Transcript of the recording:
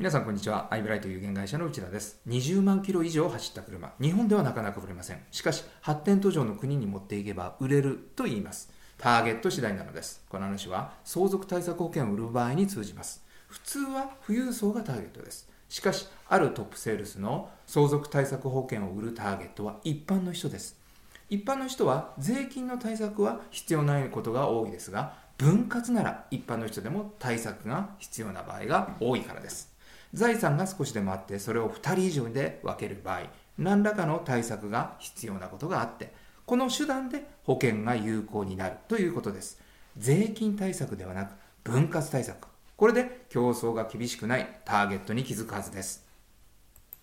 皆さんこんにちは。アイブライト有限会社の内田です。20万キロ以上走った車。日本ではなかなか売れません。しかし、発展途上の国に持っていけば売れると言います。ターゲット次第なのです。この話は相続対策保険を売る場合に通じます。普通は富裕層がターゲットです。しかし、あるトップセールスの相続対策保険を売るターゲットは一般の人です。一般の人は税金の対策は必要ないことが多いですが、分割なら一般の人でも対策が必要な場合が多いからです。財産が少しでもあってそれを2人以上で分ける場合何らかの対策が必要なことがあってこの手段で保険が有効になるということです。税金対策ではなく分割対策。これで競争が厳しくないターゲットに気づくはずです。